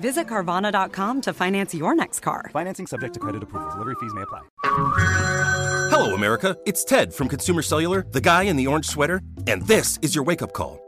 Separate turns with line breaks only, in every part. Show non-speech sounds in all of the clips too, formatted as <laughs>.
Visit Carvana.com to finance your next car.
Financing subject to credit approval. Delivery fees may apply.
Hello, America. It's Ted from Consumer Cellular, the guy in the orange sweater, and this is your wake up call.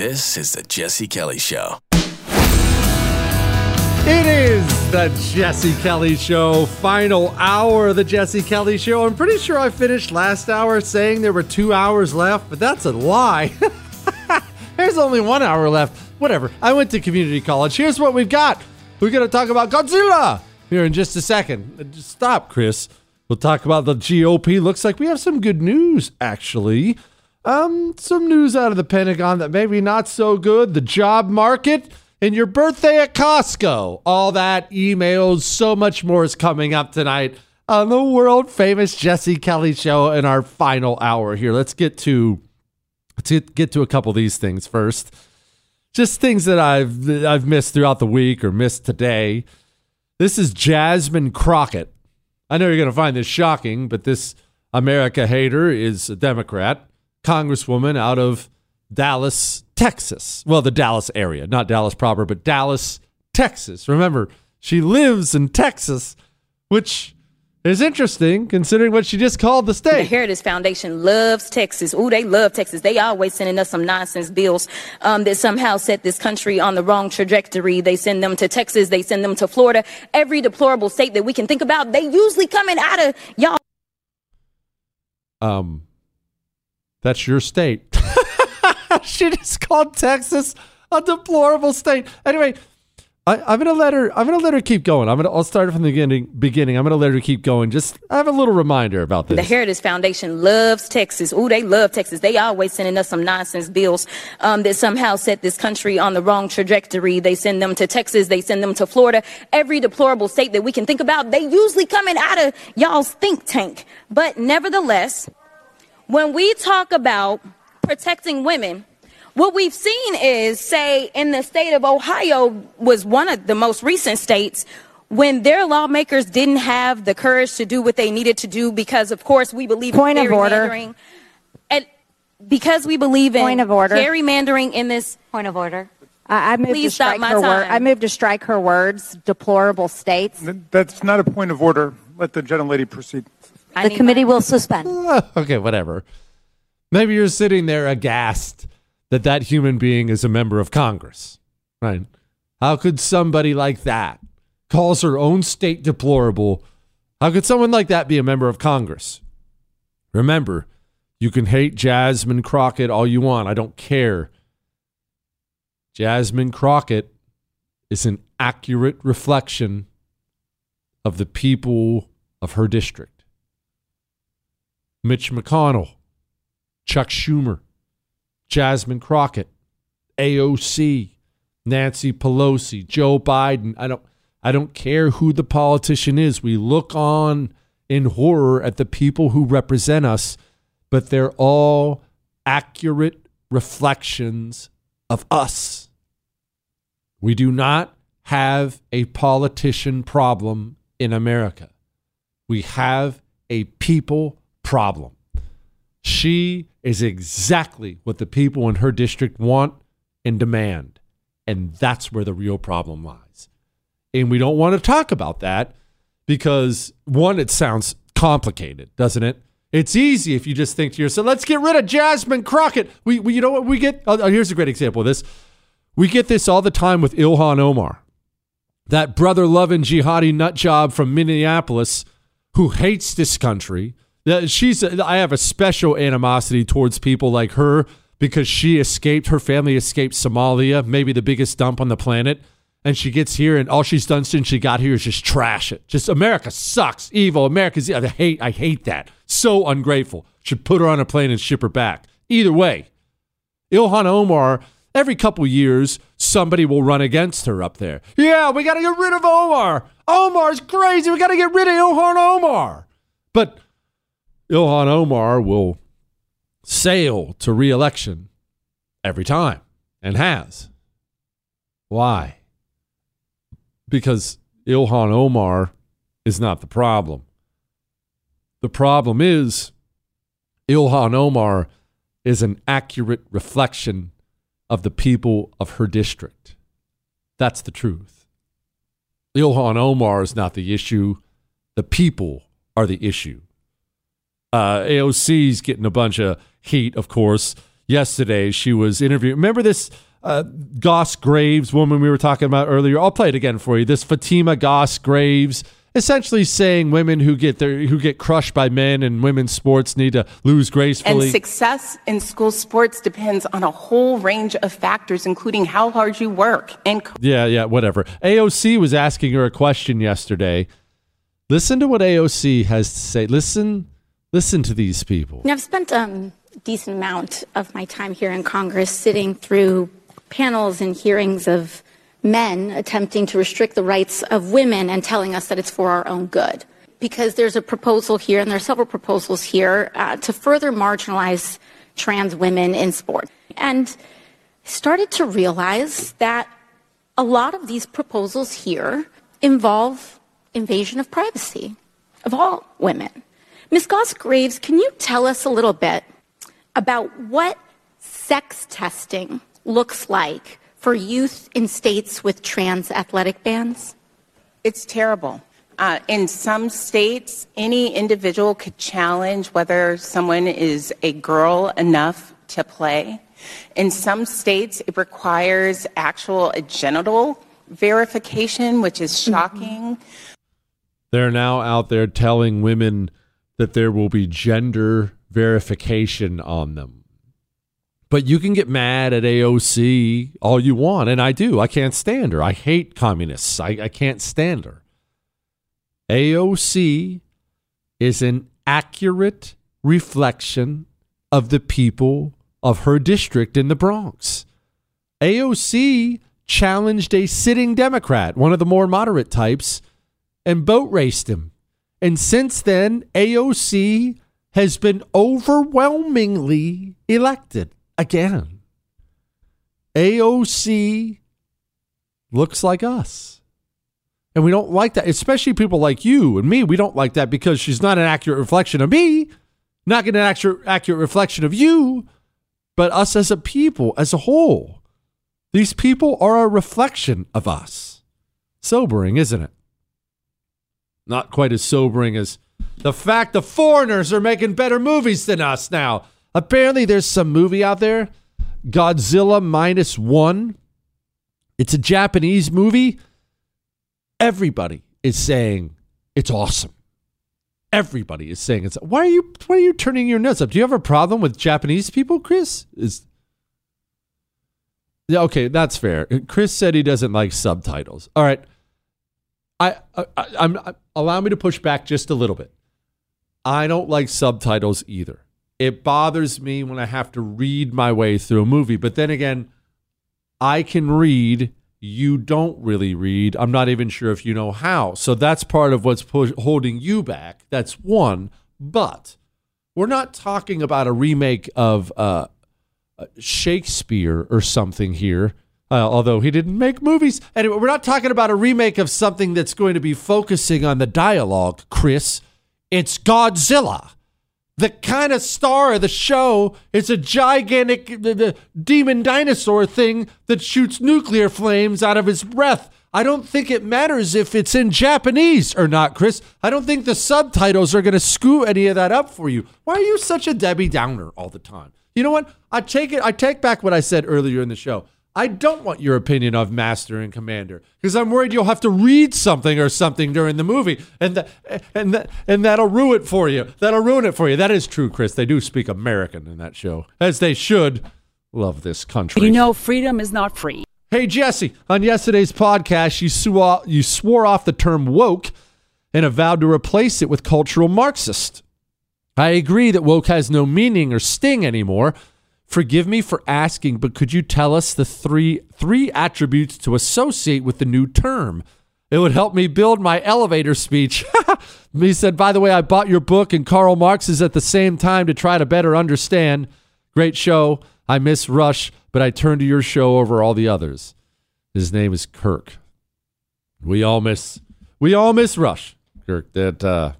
This is the Jesse Kelly Show.
It is the Jesse Kelly Show, final hour of the Jesse Kelly Show. I'm pretty sure I finished last hour saying there were two hours left, but that's a lie. <laughs> There's only one hour left. Whatever. I went to community college. Here's what we've got. We're going to talk about Godzilla here in just a second. Uh, stop, Chris. We'll talk about the GOP. Looks like we have some good news, actually. Um, some news out of the Pentagon that maybe not so good. The job market and your birthday at Costco. All that, emails, so much more is coming up tonight on the world famous Jesse Kelly show in our final hour here. Let's get to get, get to a couple of these things first. Just things that I've that I've missed throughout the week or missed today. This is Jasmine Crockett. I know you're going to find this shocking, but this America hater is a Democrat, congresswoman out of Dallas, Texas. Well, the Dallas area, not Dallas proper, but Dallas, Texas. Remember, she lives in Texas, which is interesting considering what she just called the state. The.
Heritage Foundation loves Texas. Ooh, they love Texas. They always sending us some nonsense bills um, that somehow set this country on the wrong trajectory. They send them to Texas. They send them to Florida. Every deplorable state that we can think about, they usually coming out of y'all.
Um, that's your state. <laughs> she just called Texas a deplorable state. Anyway, I, I'm gonna let her. I'm gonna let her keep going. I'm gonna. I'll start from the beginning. Beginning. I'm gonna let her keep going. Just I have a little reminder about this. The.
Heritage Foundation loves Texas. Ooh, they love Texas. They always sending us some nonsense bills um, that somehow set this country on the wrong trajectory. They send them to Texas. They send them to Florida. Every deplorable state that we can think about, they usually coming out of y'all's think tank. But nevertheless, when we talk about protecting women, what we've seen is, say, in the state of Ohio was one of the most recent states when their lawmakers didn't have the courage to do what they needed to do because, of course, we believe
Point
in
of order.
gerrymandering. And because we believe in
Point of order.
gerrymandering in this
Point of order. I, I moved
Please
to
stop
strike
my
her word.
time.
I moved to strike her words. Deplorable states.
That's not a point of order. Let the gentlelady proceed.
The committee will suspend. <laughs>
okay, whatever. Maybe you're sitting there aghast that that human being is a member of Congress, right? How could somebody like that calls her own state deplorable? How could someone like that be a member of Congress? Remember, you can hate Jasmine Crockett all you want. I don't care. Jasmine Crockett is an accurate reflection of the people of her district. Mitch McConnell, Chuck Schumer, Jasmine Crockett, AOC, Nancy Pelosi, Joe Biden. I don't I don't care who the politician is. We look on in horror at the people who represent us, but they're all accurate reflections of us. We do not have a politician problem in America. We have a people problem. She is exactly what the people in her district want and demand. And that's where the real problem lies. And we don't want to talk about that because, one, it sounds complicated, doesn't it? It's easy if you just think to yourself, let's get rid of Jasmine Crockett. We, we you know what we get? Oh, oh here's a great example of this. We get this all the time with Ilhan Omar, that brother loving jihadi nut job from Minneapolis who hates this country. She's I have a special animosity towards people like her because she escaped her family escaped Somalia, maybe the biggest dump on the planet, and she gets here and all she's done since she got here is just trash it. Just America sucks, evil. America's I hate I hate that. So ungrateful. Should put her on a plane and ship her back. Either way, Ilhan Omar every couple years somebody will run against her up there. Yeah, we got to get rid of Omar. Omar's crazy. We got to get rid of Ilhan Omar. But Ilhan Omar will sail to reelection every time and has. Why? Because Ilhan Omar is not the problem. The problem is Ilhan Omar is an accurate reflection of the people of her district. That's the truth. Ilhan Omar is not the issue. The people are the issue. Uh, AOC's getting a bunch of heat, of course. Yesterday, she was interviewing. Remember this uh, Goss Graves woman we were talking about earlier? I'll play it again for you. This Fatima Goss Graves, essentially saying women who get their who get crushed by men in women's sports need to lose gracefully.
And success in school sports depends on a whole range of factors, including how hard you work and.
Yeah, yeah, whatever. AOC was asking her a question yesterday. Listen to what AOC has to say. Listen, listen to these people.
I've spent um, a decent amount of my time here in Congress sitting through panels and hearings of men attempting to restrict the rights of women and telling us that it's for our own good. Because there's a proposal here, and there are several proposals here, uh, to further marginalize trans women in sport. And started to realize that a lot of these proposals here involve invasion of privacy of all women. Ms. Goss Graves, can you tell us a little bit about what sex testing looks like for youth in states with trans athletic bans?
It's terrible. Uh, in some states, any individual could challenge whether someone is a girl enough to play. In some states, it requires actual genital verification, which is shocking.
They're now out there telling women that there will be gender verification on them. But you can get mad at AOC all you want, and I do. I can't stand her. I hate communists. I, I can't stand her. AOC is an accurate reflection of the people of her district in the Bronx. AOC challenged a sitting Democrat, one of the more moderate types, and boat raced him. And since then, AOC has been overwhelmingly elected again. AOC looks like us. And we don't like that, especially people like you and me. We don't like that because she's not an accurate reflection of me, not an accurate, accurate reflection of you, but us as a people, as a whole. These people are a reflection of us. Sobering, isn't it? Not quite as sobering as the fact the foreigners are making better movies than us now. Apparently, there's some movie out there, Godzilla Minus One. It's a Japanese movie. Everybody is saying it's awesome. Everybody is saying it's. Why are you? Why are you turning your nose up? Do you have a problem with Japanese people, Chris? Is yeah, okay, that's fair. Chris said he doesn't like subtitles. All right, I, I, I'm, I, allow me to push back just a little bit. I don't like subtitles either. It bothers me when I have to read my way through a movie. But then again, I can read. You don't really read. I'm not even sure if you know how. So that's part of what's push, holding you back. That's one. But we're not talking about a remake of uh, Shakespeare or something here. Uh, although he didn't make movies. Anyway, we're not talking about a remake of something that's going to be focusing on the dialogue, Chris. It's Godzilla. The kind of star of the show is a gigantic the, the demon dinosaur thing that shoots nuclear flames out of his breath. I don't think it matters if it's in Japanese or not, Chris. I don't think the subtitles are going to screw any of that up for you. Why are you such a Debbie Downer all the time? You know what? I take it. I take back what I said earlier in the show. I don't want your opinion of Master and Commander because I'm worried you'll have to read something or something during the movie, and that and that and that'll ruin it for you. That'll ruin it for you. That is true, Chris. They do speak American in that show, as they should. Love this country.
You know, freedom is not free.
Hey, Jesse. On yesterday's podcast, you swore you swore off the term woke and avowed to replace it with cultural Marxist. I agree that woke has no meaning or sting anymore Forgive me for asking, but could you tell us the three three attributes to associate with the new term? It would help me build my elevator speech. <laughs> he said, by the way, I bought your book and Karl Marx's at the same time to try to better understand. Great show. I miss Rush, but I turn to your show over all the others. His name is Kirk. We all miss we all miss Rush, Kirk. That uh,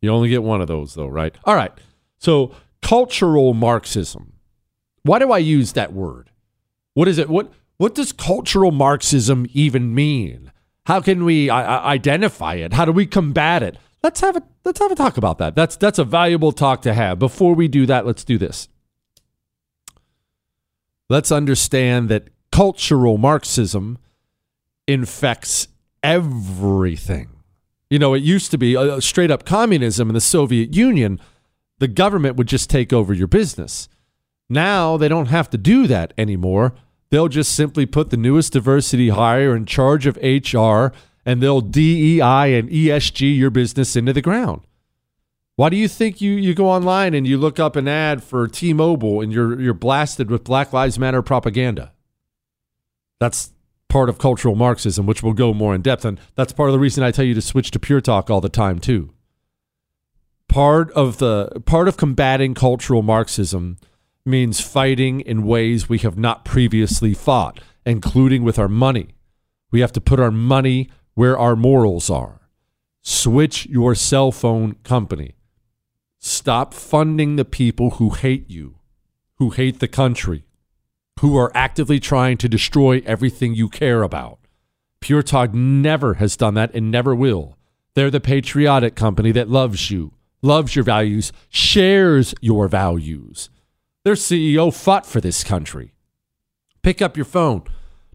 you only get one of those though, right? All right. So cultural Marxism. Why do I use that word? What is it? What what does cultural Marxism even mean? How can we uh, identify it? How do we combat it? Let's have a let's have a talk about that. That's that's a valuable talk to have. Before we do that, let's do this. Let's understand that cultural Marxism infects everything. You know, it used to be uh, straight up communism in the Soviet Union. The government would just take over your business. Now they don't have to do that anymore. They'll just simply put the newest diversity hire in charge of HR and they'll DEI and ESG your business into the ground. Why do you think you, you go online and you look up an ad for T-Mobile and you're you're blasted with Black Lives Matter propaganda? That's part of cultural Marxism, which we'll go more in depth on. That's part of the reason I tell you to switch to Pure Talk all the time too. Part of the part of combating cultural Marxism means fighting in ways we have not previously fought, including with our money. We have to put our money where our morals are. Switch your cell phone company. Stop funding the people who hate you, who hate the country, who are actively trying to destroy everything you care about. Pure Talk never has done that and never will. They're the patriotic company that loves you, loves your values, shares your values. Their CEO fought for this country. Pick up your phone,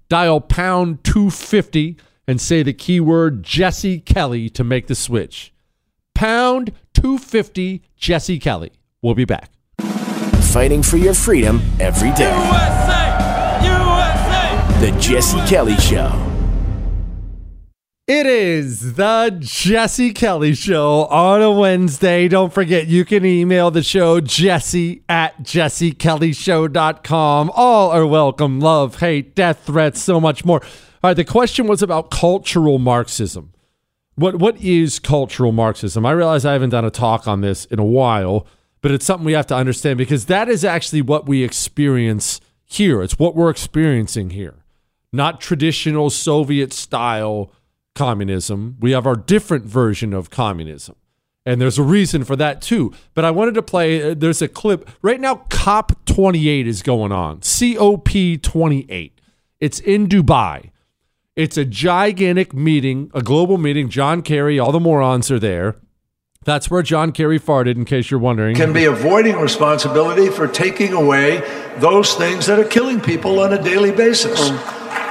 dial pound 250, and say the keyword Jesse Kelly to make the switch. Pound 250 Jesse Kelly. We'll be back.
Fighting for your freedom every day.
USA! USA!
The Jesse Kelly Show.
It is the Jesse Kelly Show on a Wednesday. Don't forget, you can email the show jesse at jessekellyshow.com. All are welcome. Love, hate, death threats, so much more. All right, the question was about cultural Marxism. What What is cultural Marxism? I realize I haven't done a talk on this in a while, but it's something we have to understand because that is actually what we experience here. It's what we're experiencing here, not traditional Soviet style communism. We have our different version of communism. And there's a reason for that too. But I wanted to play, uh, there's a clip. Right now, COP28 is going on. COP28. It's in Dubai. It's a gigantic meeting, a global meeting. John Kerry, all the morons are there. That's where John Kerry farted, in case you're wondering.
Can be avoiding responsibility for taking away those things that are killing people on a daily basis.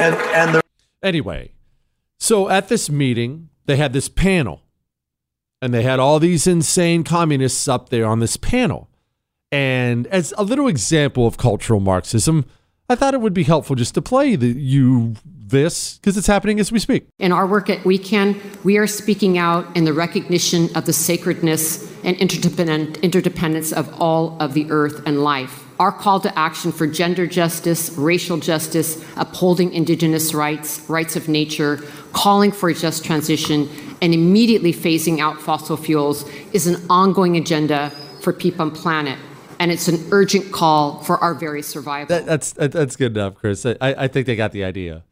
And and the
Anyway, so at this meeting, they had this panel, and they had all these insane communists up there on this panel. And as a little example of cultural Marxism, I thought it would be helpful just to play the, you this because it's happening as we speak.
In our work at WECAN, we are speaking out in the recognition of the sacredness and interdependent, interdependence of all of the earth and life. Our call to action for gender justice, racial justice, upholding indigenous rights, rights of nature, calling for a just transition, and immediately phasing out fossil fuels is an ongoing agenda for people on planet. And it's an urgent call for our very survival.
That, that's that, that's good enough, Chris. I, I think they got the idea.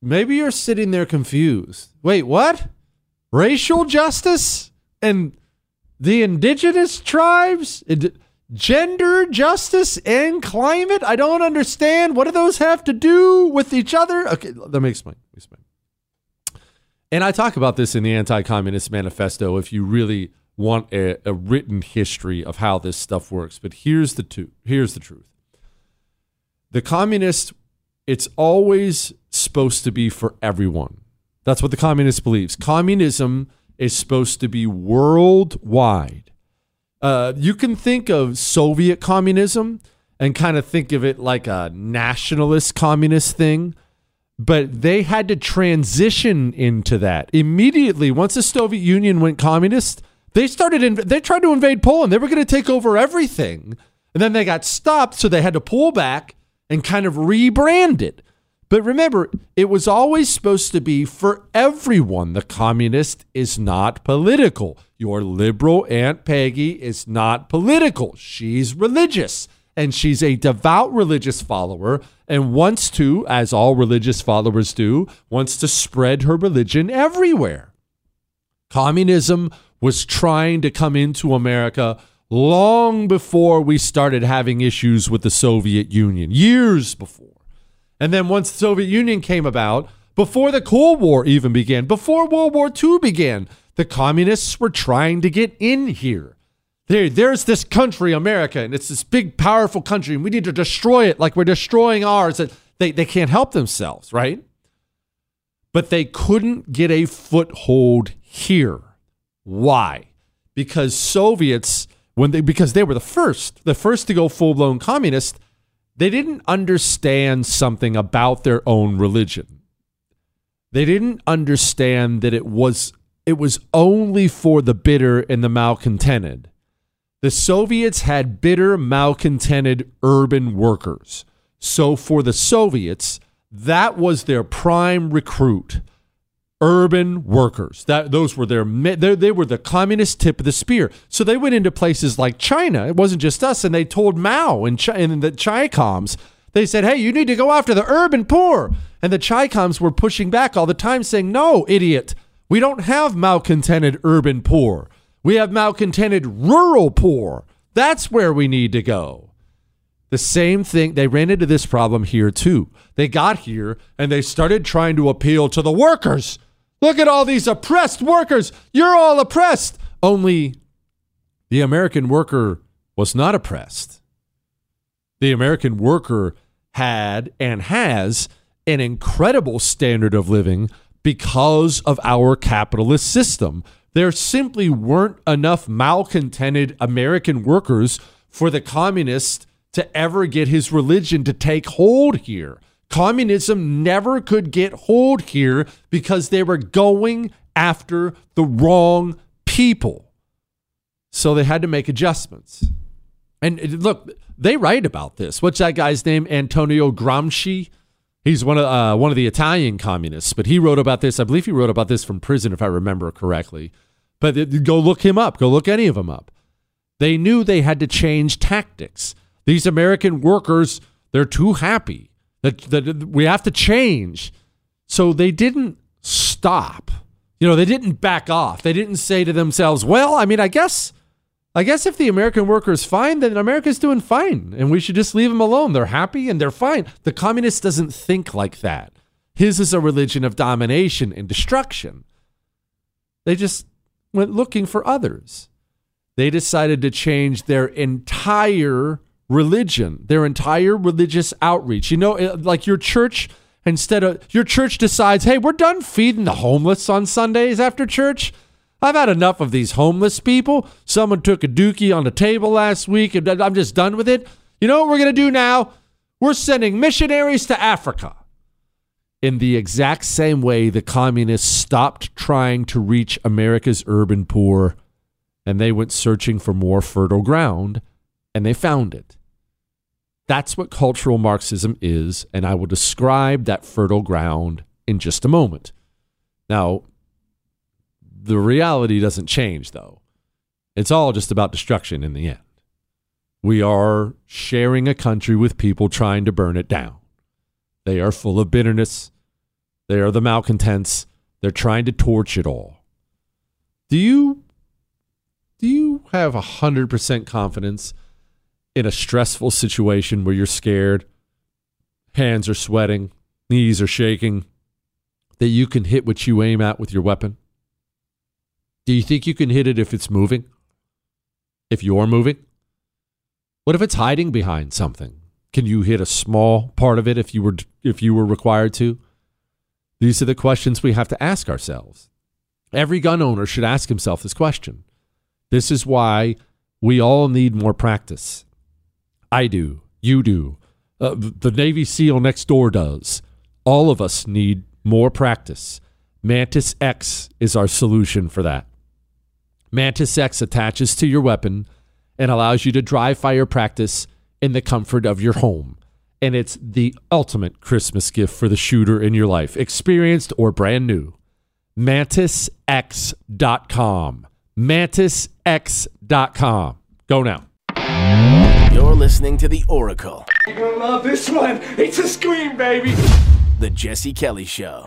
Maybe you're sitting there confused. Wait, what? Racial justice and the indigenous tribes? Gender justice and climate? I don't understand. What do those have to do with each other? Okay, let me explain. And I talk about this in the Anti Communist Manifesto if you really want a, a, written history of how this stuff works. But here's the here's the truth. The communists, it's always supposed to be for everyone. That's what the communist believes. Communism is supposed to be worldwide. Uh, you can think of Soviet communism and kind of think of it like a nationalist communist thing but they had to transition into that. Immediately once the soviet union went communist they started in, they tried to invade poland. They were going to take over everything. And then they got stopped so they had to pull back and kind of rebrand it. But remember it was always supposed to be for everyone. The communist is not political. Your liberal aunt peggy is not political. She's religious and she's a devout religious follower and wants to, as all religious followers do, wants to spread her religion everywhere. Communism was trying to come into America long before we started having issues with the Soviet Union, years before. And then once the Soviet Union came about, before the Cold War even began, before World War II began, the communists were trying to get in here. There, there's this country, America, and it's this big, powerful country, and we need to destroy it like we're destroying ours. And they, they can't help themselves, right? But they couldn't get a foothold here. Why? Because Soviets, when they because they were the first, the first to go full blown communist, they didn't understand something about their own religion. They didn't understand that it was it was only for the bitter and the malcontented the Soviets had bitter, malcontented urban workers. So for the Soviets, that was their prime recruit. Urban workers. That those were their they, were the communist tip of the spear. So they went into places like China. It wasn't just us, and they told Mao and, Ch- and the. They said, "Hey, you need to go after the urban poor." And the Chicoms were pushing back all the time, saying, "No, idiot, we don't have malcontented urban poor. We have malcontented rural poor. That's where we need to go. The same thing, they ran into this problem here too. They got here and they started trying to appeal to the workers. Look at all these oppressed workers. You're all oppressed. Only the American worker was not oppressed. The American worker had and has an incredible standard of living because of our capitalist system there simply weren't enough malcontented American workers for the communist to ever get his religion to take hold here. Communism never could get hold here because they were going after the wrong people. So they had to make adjustments. And look, they write about this. What's that guy's name? Antonio Gramsci. He's one of uh, one of the Italian communists, but he wrote about this. I believe he wrote about this from prison, if I remember correctly. But go look him up. Go look any of them up. They knew they had to change tactics. These American workers, they're too happy. That, that we have to change. So they didn't stop. You know, they didn't back off. They didn't say to themselves, "Well, I mean, I guess I guess if the American worker is fine, then America's doing fine, and we should just leave them alone. They're happy and they're fine. The communist doesn't think like that. His is a religion of domination and destruction. They just went looking for others. They decided to change their entire religion, their entire religious outreach. You know, like your church, instead of your church decides, hey, we're done feeding the homeless on Sundays after church. I've had enough of these homeless people. Someone took a dookie on the table last week, and I'm just done with it. You know what we're going to do now? We're sending missionaries to Africa. In the exact same way, the communists stopped trying to reach America's urban poor and they went searching for more fertile ground and they found it. That's what cultural Marxism is, and I will describe that fertile ground in just a moment. Now, the reality doesn't change, though. It's all just about destruction in the end. We are sharing a country with people trying to burn it down. They are full of bitterness. They are the malcontents. They're trying to torch it all. Do you do you have 100% confidence in a stressful situation where you're scared, hands are sweating, knees are shaking, that you can hit what you aim at with your weapon? Do you think you can hit it if it's moving? If you're moving? What if it's hiding behind something? Can you hit a small part of it if you were if you were required to? These are the questions we have to ask ourselves. Every gun owner should ask himself this question. This is why we all need more practice. I do. You do. Uh, the Navy SEAL next door does. All of us need more practice. Mantis X is our solution for that. Mantis X attaches to your weapon and allows you to dry fire practice in the comfort of your home. And it's the ultimate Christmas gift for the shooter in your life, experienced or brand new. MantisX.com. MantisX.com. Go now.
You're listening to The Oracle.
You're gonna love this one. It's a scream, baby.
The Jesse Kelly Show.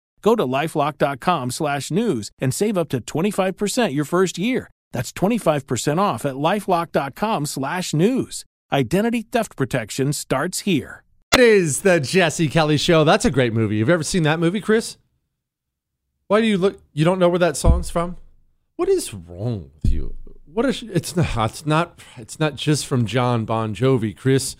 Go to lifelock.com/news and save up to 25% your first year. That's 25% off at lifelock.com/news. Identity theft protection starts here.
It is the Jesse Kelly Show. That's a great movie. Have you ever seen that movie, Chris? Why do you look? You don't know where that song's from? What is wrong with you? What is? It's not. It's not. It's not just from John Bon Jovi, Chris.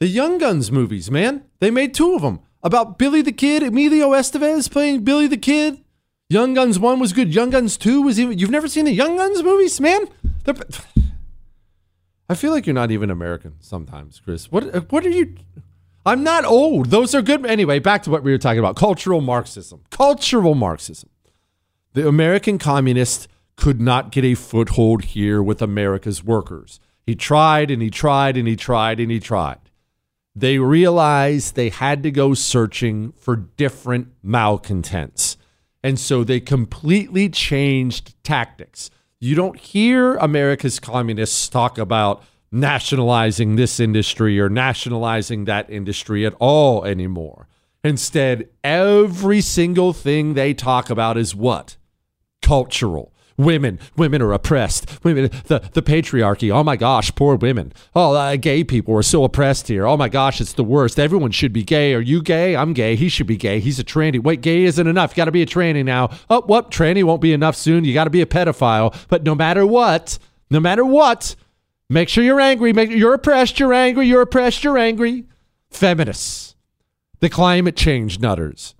The Young Guns movies, man. They made two of them about Billy the Kid, Emilio Estevez playing Billy the Kid. Young Guns one was good. Young Guns two was even. You've never seen the Young Guns movies, man? They're, I feel like you're not even American sometimes, Chris. What? Uh, what are you? I'm not old. Those are good. Anyway, back to what we were talking about cultural Marxism. Cultural Marxism. The American communist could not get a foothold here with America's workers. He tried and he tried and he tried and he tried. They realized they had to go searching for different malcontents. And so they completely changed tactics. You don't hear America's communists talk about nationalizing this industry or nationalizing that industry at all anymore. Instead, every single thing they talk about is what? Cultural. Women, women are oppressed. Women, the, the patriarchy. Oh my gosh, poor women. Oh, uh, gay people are so oppressed here. Oh my gosh, it's the worst. Everyone should be gay. Are you gay? I'm gay. He should be gay. He's a tranny. Wait, gay isn't enough. You got to be a tranny now. Oh, what? Tranny won't be enough soon. You got to be a pedophile. But no matter what, no matter what, Make sure you're angry. Make you're oppressed. You're angry. You're oppressed. You're angry. Feminists, the climate change nutters,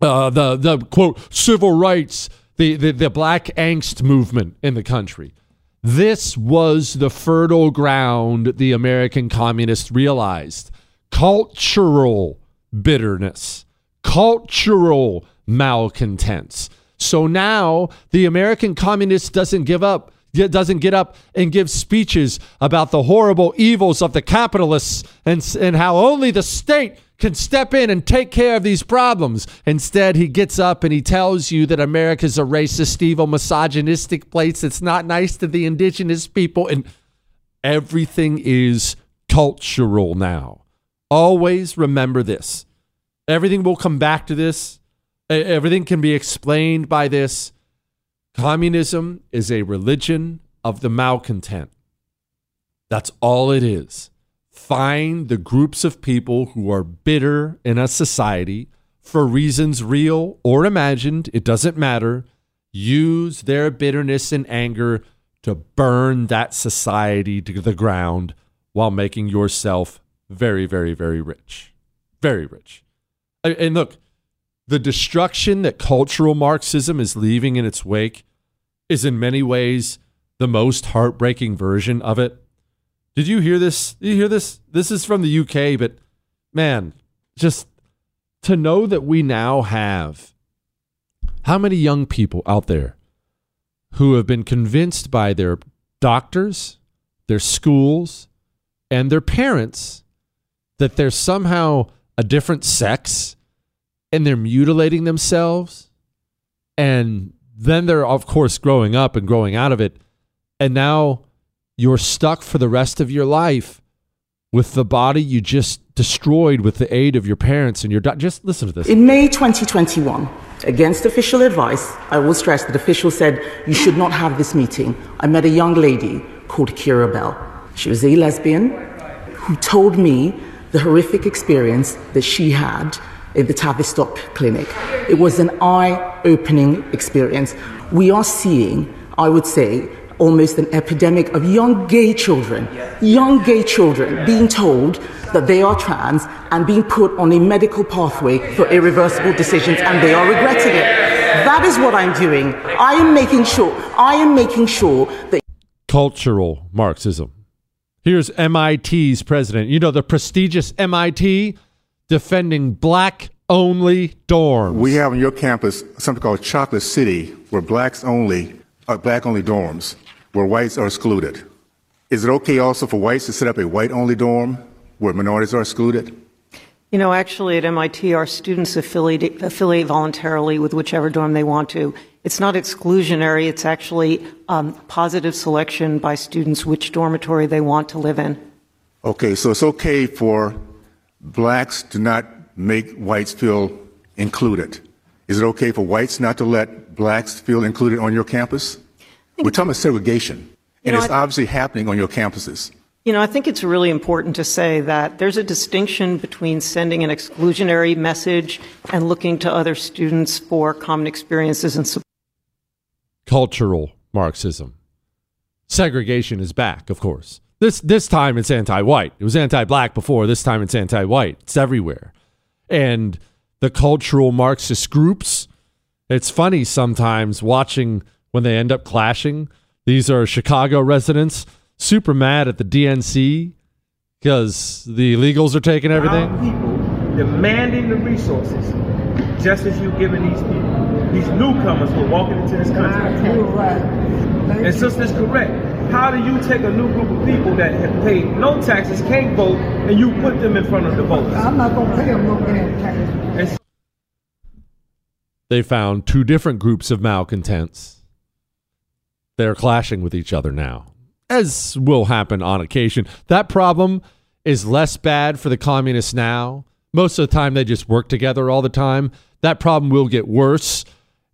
uh, the the quote civil rights, the, the the black angst movement in the country. This was the fertile ground the American communists realized. Cultural bitterness, cultural malcontents. So now the American communist doesn't give up doesn't get up and give speeches about the horrible evils of the capitalists and, and how only the state can step in and take care of these problems. Instead, he gets up and he tells you that America's a racist, evil, misogynistic place that's not nice to the indigenous people. And everything is cultural now. Always remember this. Everything will come back to this. Everything can be explained by this. Communism is a religion of the malcontent. That's all it is. Find the groups of people who are bitter in a society for reasons real or imagined, it doesn't matter. Use their bitterness and anger to burn that society to the ground while making yourself very, very, very rich. Very rich. And look, the destruction that cultural Marxism is leaving in its wake is in many ways the most heartbreaking version of it. Did you hear this? Did you hear this? This is from the UK, but man, just to know that we now have how many young people out there who have been convinced by their doctors, their schools, and their parents that they're somehow a different sex and they're mutilating themselves and then they're of course growing up and growing out of it and now you're stuck for the rest of your life with the body you just destroyed with the aid of your parents and your do- just listen to this.
In May 2021, against official advice, I will stress that officials said you should not have this meeting. I met a young lady called Keira Bell. She was a lesbian who told me the horrific experience that she had in the Tavistock clinic. It was an eye opening experience. We are seeing, I would say, almost an epidemic of young gay children, young gay children being told that they are trans and being put on a medical pathway for irreversible decisions and they are regretting it. That is what I'm doing. I am making sure, I am making sure that
cultural Marxism. Here's MIT's president. You know, the prestigious MIT defending black only dorms.
We have on your campus something called Chocolate City, where blacks only, uh, black only dorms, where whites are excluded. Is it okay also for whites to set up a white only dorm where minorities are excluded?
You know, actually, at MIT, our students affiliate, affiliate voluntarily with whichever dorm they want to. It's not exclusionary, it's actually um, positive selection by students which dormitory they want to live in.
Okay, so it's okay for blacks to not make whites feel included. Is it okay for whites not to let blacks feel included on your campus? We're talking about segregation, and know, it's obviously happening on your campuses.
You know, I think it's really important to say that there's a distinction between sending an exclusionary message and looking to other students for common experiences and support.
Cultural Marxism. Segregation is back, of course. This this time it's anti-white. It was anti-black before. This time it's anti-white. It's everywhere. And the cultural Marxist groups, it's funny sometimes watching when they end up clashing. These are Chicago residents super mad at the DNC because the illegals are taking everything.
Our people demanding the resources, just as you've given these people, these newcomers who are walking into this country. And since this correct, how do you take a new group of people that have paid no taxes, can't vote, and you put them in front of the voters?
I'm not going to pay them no damn taxes.
They found two different groups of malcontents. They're clashing with each other now as will happen on occasion. That problem is less bad for the communists now. Most of the time, they just work together all the time. That problem will get worse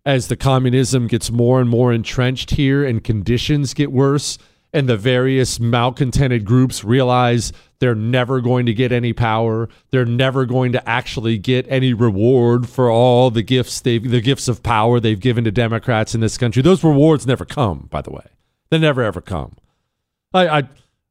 as the communism gets more and more entrenched here and conditions get worse and the various malcontented groups realize they're never going to get any power. They're never going to actually get any reward for all the gifts they've the gifts of power they've given to Democrats in this country. Those rewards never come, by the way. They never ever come. I, I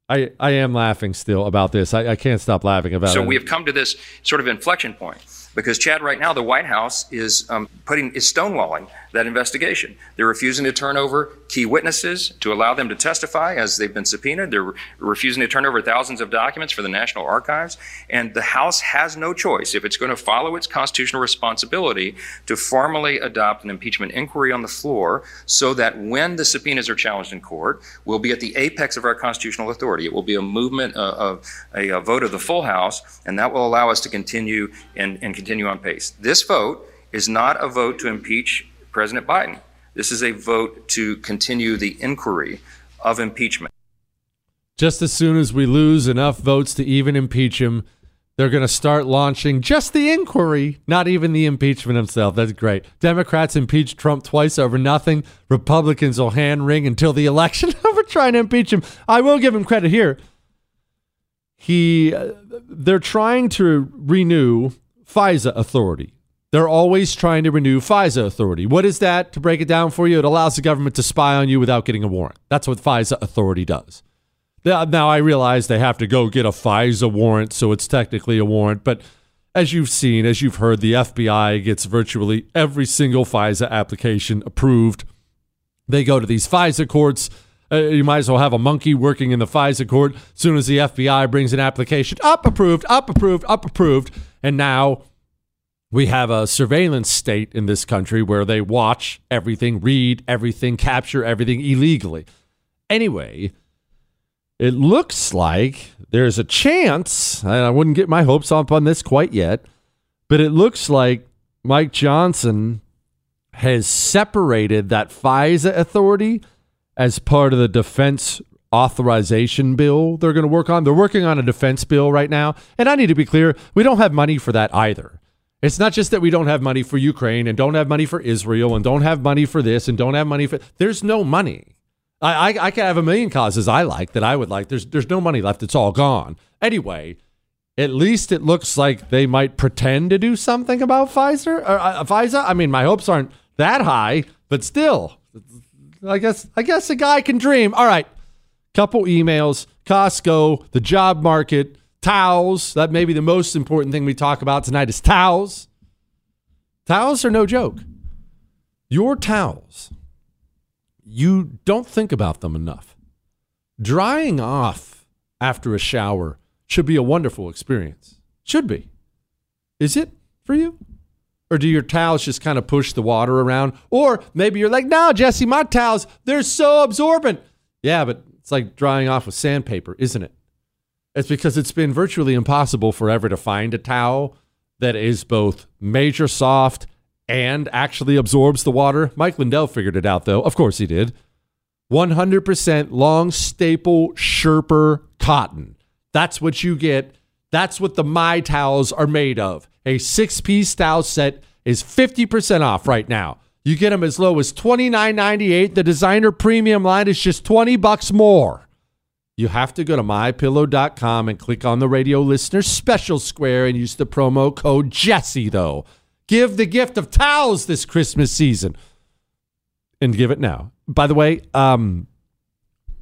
I, I am laughing still about this. I, I can't stop laughing about
so
it.
So we have come to this sort of inflection point because Chad, right now, the White House is um, putting is stonewalling that investigation. They're refusing to turn over key witnesses to allow them to testify as they've been subpoenaed. They're re- refusing to turn over thousands of documents for the National Archives. And the House has no choice, if it's going to follow its constitutional responsibility, to formally adopt an impeachment inquiry on the floor so that when the subpoenas are challenged in court, we'll be at the apex of our constitutional authority. It will be a movement of a, a, vote of the full House, and that will allow us to continue and, and continue on pace. This vote is not a vote to impeach President Biden. This is a vote to continue the inquiry of impeachment.
Just as soon as we lose enough votes to even impeach him, they're going to start launching just the inquiry, not even the impeachment himself. That's great. Democrats impeached Trump twice over nothing. Republicans will hand wring until the election <laughs> over trying to impeach him. I will give him credit here. He, uh, they're trying to renew FISA authority. They're always trying to renew FISA authority. What is that? To break it down for you, it allows the government to spy on you without getting a warrant. That's what FISA authority does. Now, I realize they have to go get a FISA warrant, so it's technically a warrant. But as you've seen, as you've heard, the FBI gets virtually every single FISA application approved. They go to these FISA courts. Uh, you might as well have a monkey working in the FISA court. As soon as the FBI brings an application, up approved, up approved, up approved. And now we have a surveillance state in this country where they watch everything, read everything, capture everything illegally. Anyway, it looks like there's a chance, and I wouldn't get my hopes up on this quite yet, but it looks like Mike Johnson has separated that FISA authority as part of the Defense authorization bill they're going to work on. They're working on a defense bill right now. And I need to be clear, we don't have money for that either. It's not just that we don't have money for Ukraine and don't have money for Israel and don't have money for this and don't have money for. There's no money. I, I, I can have a million causes I like that I would like. There's there's no money left. It's all gone. Anyway, at least it looks like they might pretend to do something about Pfizer or uh, Pfizer. I mean, my hopes aren't that high, but still, I guess I guess a guy can dream. All right, couple emails, Costco, the job market, towels. That may be the most important thing we talk about tonight is towels. Towels are no joke. Your towels, you don't think about them enough. Drying off after a shower should be a wonderful experience. Should be. Is it for you? Or do your towels just kind of push the water around? Or maybe you're like, no, Jesse, my towels, they're so absorbent. Yeah, but it's like drying off with sandpaper, isn't it? It's because it's been virtually impossible forever to find a towel that is both major soft and actually absorbs the water. Mike Lindell figured it out, though. Of course he did. 100% long staple Sherper cotton. That's what you get. That's what the My Towels are made of. A six piece towel set is 50% off right now. You get them as low as $29.98. The designer premium line is just 20 bucks more. You have to go to mypillow.com and click on the radio listener special square and use the promo code Jesse, though. Give the gift of towels this Christmas season and give it now. By the way, um,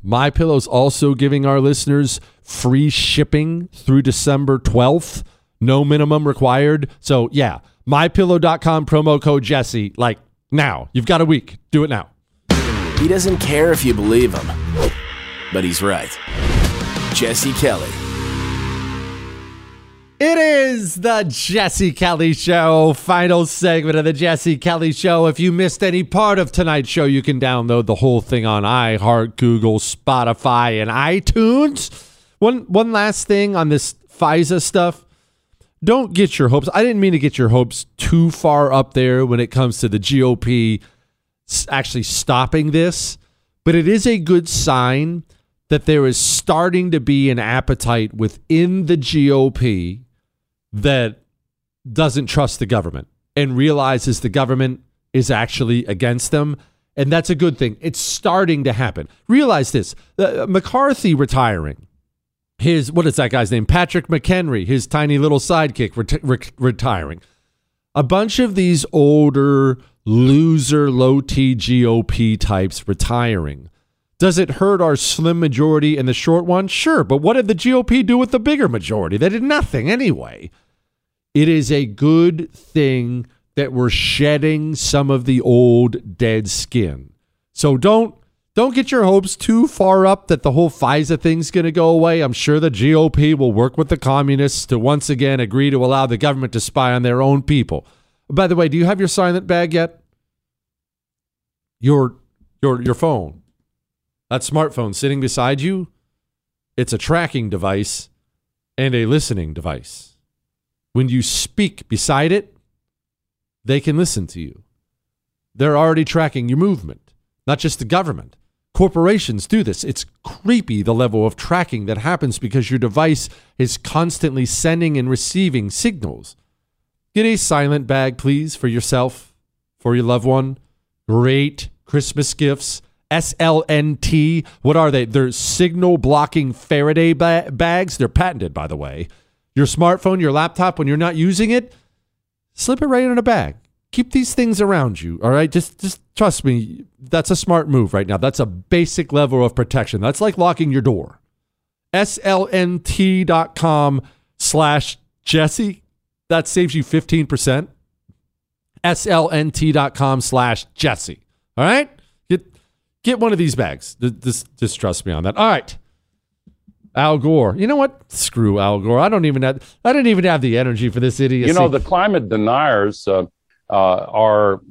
My Pillow's also giving our listeners free shipping through December 12th. No minimum required. So, yeah, mypillow.com promo code Jesse. Like now. You've got a week. Do it now.
He doesn't care if you believe him, but he's right. Jesse Kelly.
It is the Jesse Kelly Show, final segment of the Jesse Kelly Show. If you missed any part of tonight's show, you can download the whole thing on iHeart, Google, Spotify, and iTunes. One one last thing on this FISA stuff. Don't get your hopes. I didn't mean to get your hopes too far up there when it comes to the GOP actually stopping this, but it is a good sign that there is starting to be an appetite within the GOP that doesn't trust the government and realizes the government is actually against them. And that's a good thing. It's starting to happen. Realize this uh, McCarthy retiring, his, what is that guy's name? Patrick McHenry, his tiny little sidekick ret- re- retiring. A bunch of these older, loser, low T GOP types retiring. Does it hurt our slim majority in the short one? Sure. But what did the GOP do with the bigger majority? They did nothing anyway. It is a good thing that we're shedding some of the old dead skin. So don't don't get your hopes too far up that the whole FISA thing's going to go away. I'm sure the GOP will work with the communists to once again agree to allow the government to spy on their own people. By the way, do you have your silent bag yet? Your your your phone. That smartphone sitting beside you, it's a tracking device and a listening device. When you speak beside it, they can listen to you. They're already tracking your movement, not just the government. Corporations do this. It's creepy the level of tracking that happens because your device is constantly sending and receiving signals. Get a silent bag, please, for yourself, for your loved one. Great Christmas gifts. SLNT. What are they? They're signal blocking Faraday ba- bags. They're patented, by the way. Your smartphone, your laptop, when you're not using it, slip it right in a bag. Keep these things around you. All right. Just, just trust me. That's a smart move right now. That's a basic level of protection. That's like locking your door. SLNT.com slash Jesse. That saves you 15%. SLNT.com slash Jesse. All right. Get, one of these bags. Just, just trust me on that. All right. Al Gore. You know what? Screw Al Gore. I don't even have. I didn't even have the energy for this idiot.
You know, the climate deniers uh, uh, are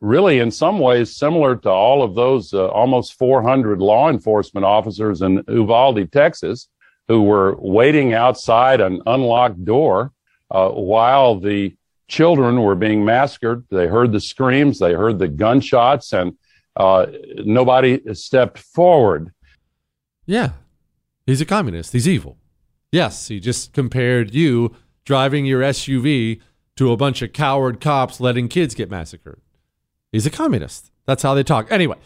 really, in some ways, similar to all of those uh, almost 400 law enforcement officers in Uvalde, Texas, who were waiting outside an unlocked door uh, while the children were being massacred. They heard the screams, they heard the gunshots, and uh, nobody stepped forward.
Yeah. He's a communist. He's evil. Yes, he just compared you driving your SUV to a bunch of coward cops letting kids get massacred. He's a communist. That's how they talk. Anyway,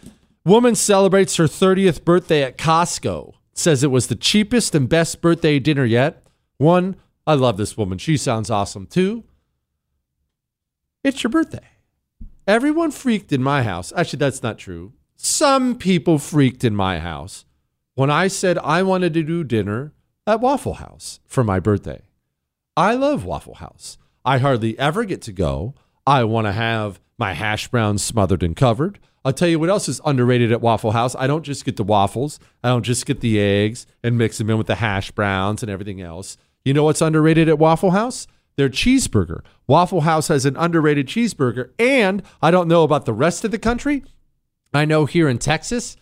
woman celebrates her 30th birthday at Costco. Says it was the cheapest and best birthday dinner yet. One, I love this woman. She sounds awesome. Two, it's your birthday. Everyone freaked in my house. Actually, that's not true. Some people freaked in my house when I said I wanted to do dinner at Waffle House for my birthday. I love Waffle House. I hardly ever get to go. I want to have my hash browns smothered and covered. I'll tell you what else is underrated at Waffle House. I don't just get the waffles, I don't just get the eggs and mix them in with the hash browns and everything else. You know what's underrated at Waffle House? Their cheeseburger. Waffle House has an underrated cheeseburger. And I don't know about the rest of the country. I know here in Texas,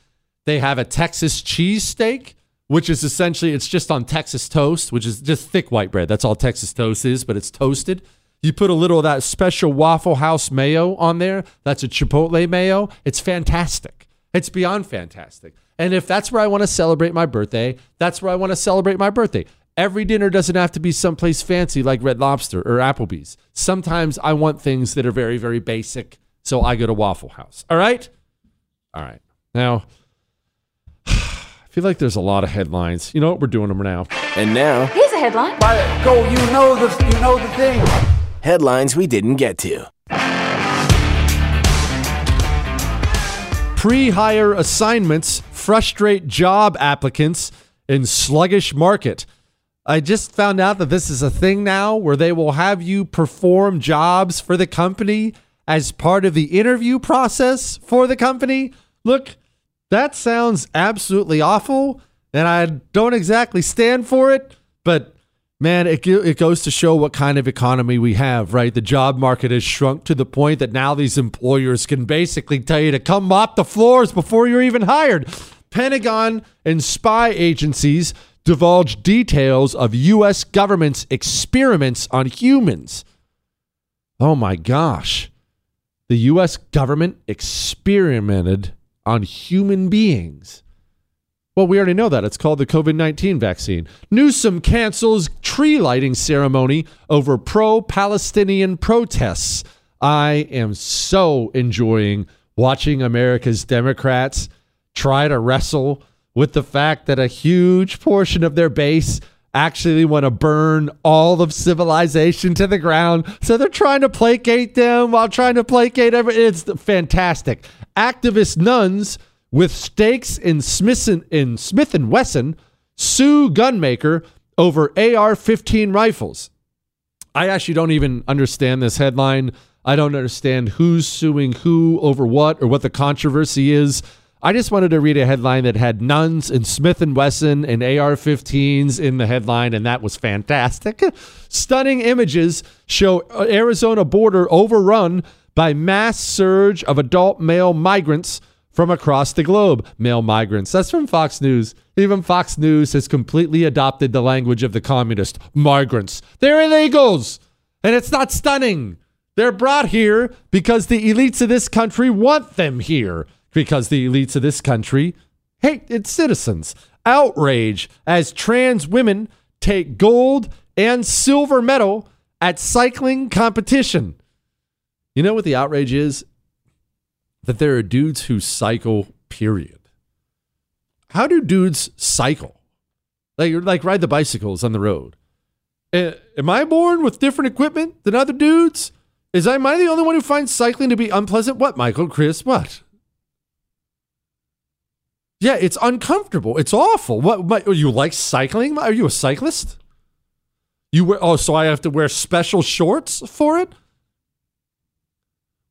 they have a Texas cheesesteak, which is essentially it's just on Texas toast, which is just thick white bread. That's all Texas toast is, but it's toasted. You put a little of that special Waffle House mayo on there. That's a Chipotle mayo. It's fantastic. It's beyond fantastic. And if that's where I want to celebrate my birthday, that's where I want to celebrate my birthday. Every dinner doesn't have to be someplace fancy like Red Lobster or Applebee's. Sometimes I want things that are very, very basic. So I go to Waffle House. All right? All right. Now, <sighs> I feel like there's a lot of headlines. You know what? We're doing them now.
And now,
Here's a headline.
Go, you know the, you know the thing.
headlines we didn't get to.
Pre hire assignments frustrate job applicants in sluggish market. I just found out that this is a thing now where they will have you perform jobs for the company as part of the interview process for the company. Look, that sounds absolutely awful, and I don't exactly stand for it, but man, it, it goes to show what kind of economy we have, right? The job market has shrunk to the point that now these employers can basically tell you to come mop the floors before you're even hired. Pentagon and spy agencies divulge details of U.S. government's experiments on humans. Oh my gosh. The U.S. government experimented on human beings. Well, we already know that. It's called the COVID 19 vaccine. Newsom cancels tree lighting ceremony over pro Palestinian protests. I am so enjoying watching America's Democrats try to wrestle with the fact that a huge portion of their base actually want to burn all of civilization to the ground. So they're trying to placate them while trying to placate everyone. It's fantastic. Activist nuns with stakes in Smith and, in Smith and Wesson sue gunmaker over AR-15 rifles. I actually don't even understand this headline. I don't understand who's suing who over what or what the controversy is. I just wanted to read a headline that had nuns and Smith and Wesson and AR-15s in the headline, and that was fantastic. Stunning images show Arizona border overrun by mass surge of adult male migrants from across the globe. Male migrants. That's from Fox News. Even Fox News has completely adopted the language of the communist migrants. They're illegals, and it's not stunning. They're brought here because the elites of this country want them here because the elites of this country hate its citizens. Outrage as trans women take gold and silver medal at cycling competition. You know what the outrage is? That there are dudes who cycle, period. How do dudes cycle? Like, like ride the bicycles on the road. Am I born with different equipment than other dudes? Is I, am I the only one who finds cycling to be unpleasant? What, Michael, Chris? What? Yeah, it's uncomfortable. It's awful. What, you like cycling? Are you a cyclist? You wear oh, so I have to wear special shorts for it?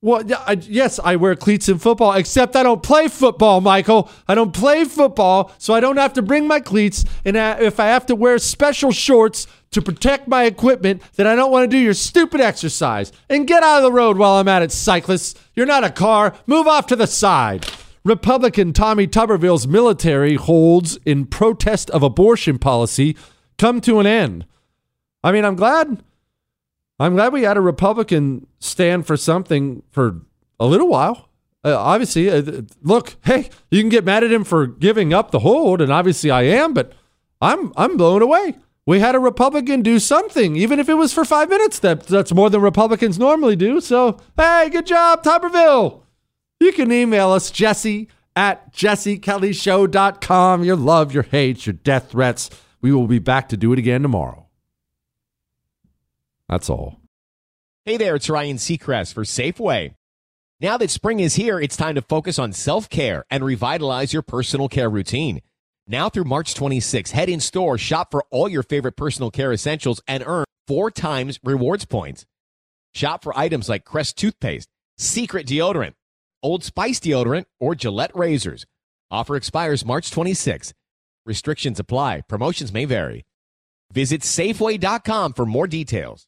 Well, I, yes, I wear cleats in football, except I don't play football, Michael. I don't play football, so I don't have to bring my cleats. And I, if I have to wear special shorts to protect my equipment, then I don't want to do your stupid exercise. And get out of the road while I'm at it, cyclists. You're not a car. Move off to the side. Republican Tommy Tuberville's military holds in protest of abortion policy come to an end. I mean, I'm glad. I'm glad we had a Republican stand for something for a little while. Uh, obviously, uh, look, hey, you can get mad at him for giving up the hold, and obviously I am, but I'm I'm blown away. We had a Republican do something, even if it was for five minutes. That that's more than Republicans normally do. So, hey, good job, Tuberville. You can email us, Jesse at jessekellyshow.com. Your love, your hate, your death threats. We will be back to do it again tomorrow. That's all.
Hey there, it's Ryan Seacrest for Safeway. Now that spring is here, it's time to focus on self care and revitalize your personal care routine. Now through March 26, head in store, shop for all your favorite personal care essentials, and earn four times rewards points. Shop for items like Crest toothpaste, Secret deodorant, Old Spice deodorant, or Gillette razors. Offer expires March 26. Restrictions apply. Promotions may vary. Visit Safeway.com for more details.